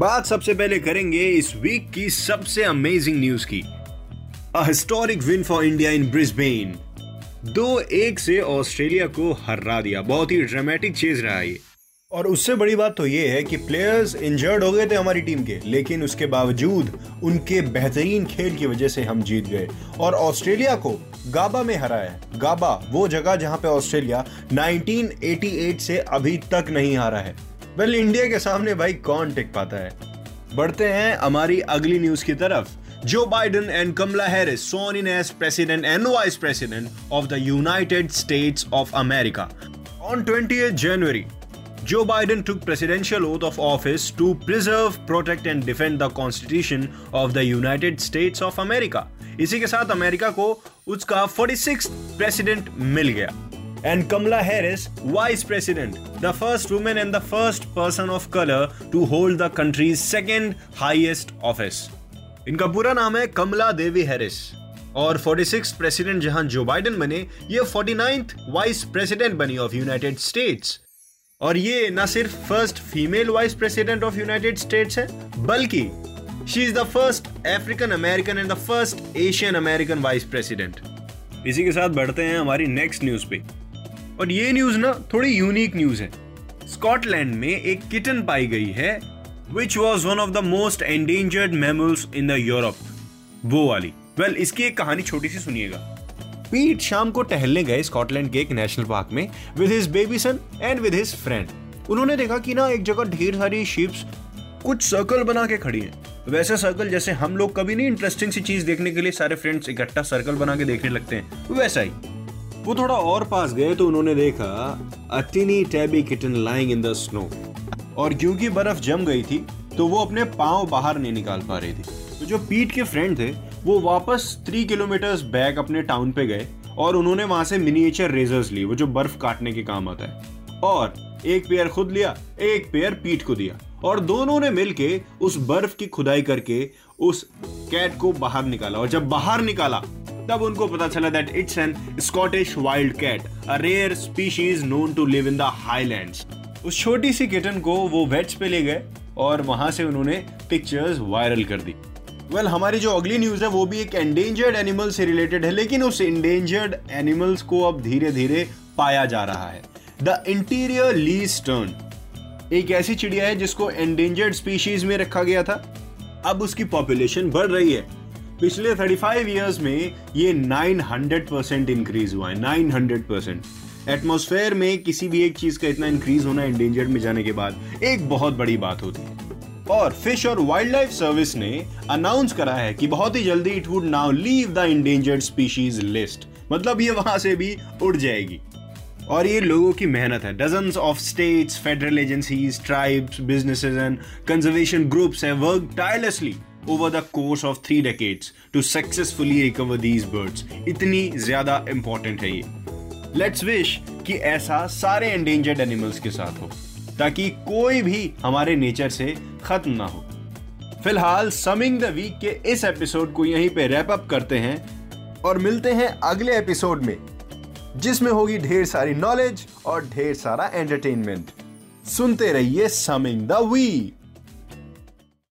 बात सबसे पहले करेंगे इस वीक की सबसे अमेजिंग न्यूज़ की। A historic win for India in Brisbane दो एक से ऑस्ट्रेलिया को हरा दिया। बहुत ही ड्रामेटिक चीज़ रहा ये। और उससे बड़ी बात तो ये है कि प्लेयर्स इंजर्ड हो गए थे हमारी टीम के, लेकिन उसके बावजूद उनके बेहतरीन खेल की वजह से हम जीत गए। और ऑस्ट्रेलिया को गाबा में हराया गाबा, वो जगह जहाँ पे ऑस्ट्रेलिया 1988 से अभी तक नहीं हारा है। वेल, इंडिया के सामने भाई कौन टिक पाता है? बढ़ते हैं हमारी अगली न्यूज़ की तरफ़। Joe Biden and Kamala Harris sworn in president and vice president of the United States of America on twenty January Joe Biden took presidential oath of office to preserve protect and defend the constitution of the United States of America इसी के साथ America को उसका forty president मिल गया। And Kamala Harris, Vice President, the first woman and the first person of color to hold the country's second highest office. इनका पूरा नाम है कमला देवी हैरिस। और 46 प्रेसिडेंट जहाँ जो बाइडेन बने ये 49th वाइस प्रेसिडेंट बनी ऑफ़ यूनाइटेड स्टेट्स और ये ना सिर्फ़ first female vice president of United States है बल्कि she is the first African American and the first Asian American vice president इसी के साथ बढ़ते हैं हमारी नेक्स्ट न्यूज़ पे। और ये न्यूज़ ना थोड़ी यूनिक न्यूज़ है। स्कॉटलैंड में एक किटन पाई गई है which was one of the most endangered mammals in the Europe वो वाली। वेल well, इसकी एक कहानी छोटी सी सुनिएगा। पीट शाम को टहलने गए स्कॉटलैंड के एक नेशनल पार्क में with his baby son and with his friend उन्होंने देखा कि ना एक जगह ढेर सारी शिप्स कुछ सर्कल बना के खड़ी हैं। वैसे सर्कल जैसे हम लोग कभी नहीं इंटरेस्टिंग सी चीज़ देखने के लिए सारे फ्रेंड्स इकट्ठा सर्कल बना के देखने लगते हैं। वैसा ही। वो थोड़ा और पास गए तो उन्होंने देखा a tabby kitten lying in the snow और क्योंकि बर्फ़ जम गई थी तो वो अपने पाँव बाहर नहीं निकाल पा रही थी। तो जो पीट के फ्रेंड थे, वो वापस थ्री किलोमीटर बैक अपने टाउन पे गए और उन्होंने वहाँ से मिनिएचर रेजर्स ली, वो जो बर्फ़ काटने के काम आता है। और एक पेयर खुद लिया, एक पेयर पीट को दिया। और दोनों ने मिलके उस बर्फ़ की खुदाई करके उस कैट को बाहर निकाला। और जब बाहर निकाला तब उनको पता चला that it's an Scottish wild cat a rare species known to live in the Highlands उस छोटी सी किटन को वो वेट्स पे ले गए और वहाँ से उन्होंने पिक्चर्स वायरल कर दी। वेल well, हमारी जो अगली न्यूज़ है वो भी एक एंडेंजर्ड एनिमल से रिलेटेड है लेकिन उस एंडेंजर्ड एनिमल्स को अब धीरे धीरे पाया जा रहा है। द इंटीरियर ली स्टर्न एक ऐसी चिड़िया है जिसको एंडेंजर्ड स्पीशीज में रखा गया था। अब उसकी पॉपुलेशन बढ़ रही है। पिछले 35 इयर्स में ये 900 परसेंट इंक्रीज हुआ है 900 परसेंट एटमोसफेयर में किसी भी एक चीज़ का इतना इंक्रीज होना इंडेंजर्ड में जाने के बाद एक बहुत बड़ी बात होती है। और फ़िश और वाइल्ड लाइफ सर्विस ने अनाउंस करा है कि बहुत ही जल्दी it would now leave the endangered species list मतलब ये वहाँ से भी उड़ जाएगी। और ये लोगों की मेहनत है। Dozen of states federal agencies tribes businesses and conservation groups have work tirelessly over the course of three decades to successfully recover these birds. इतनी ज़्यादा इंपॉर्टेंट है ये। लेट्स विश कि ऐसा सारे एंडेंजर्ड एनिमल्स के साथ हो, ताकि कोई भी हमारे नेचर से खत्म ना हो। फ़िलहाल समिंग द वीक के इस एपिसोड को यहीं पे रैप अप करते हैं, और मिलते हैं अगले एपिसोड में, जिसमें होगी ढेर सारी नॉलेज और ढेर सारा एंटरटेनमेंट सुनते रहिए समिंग द वीक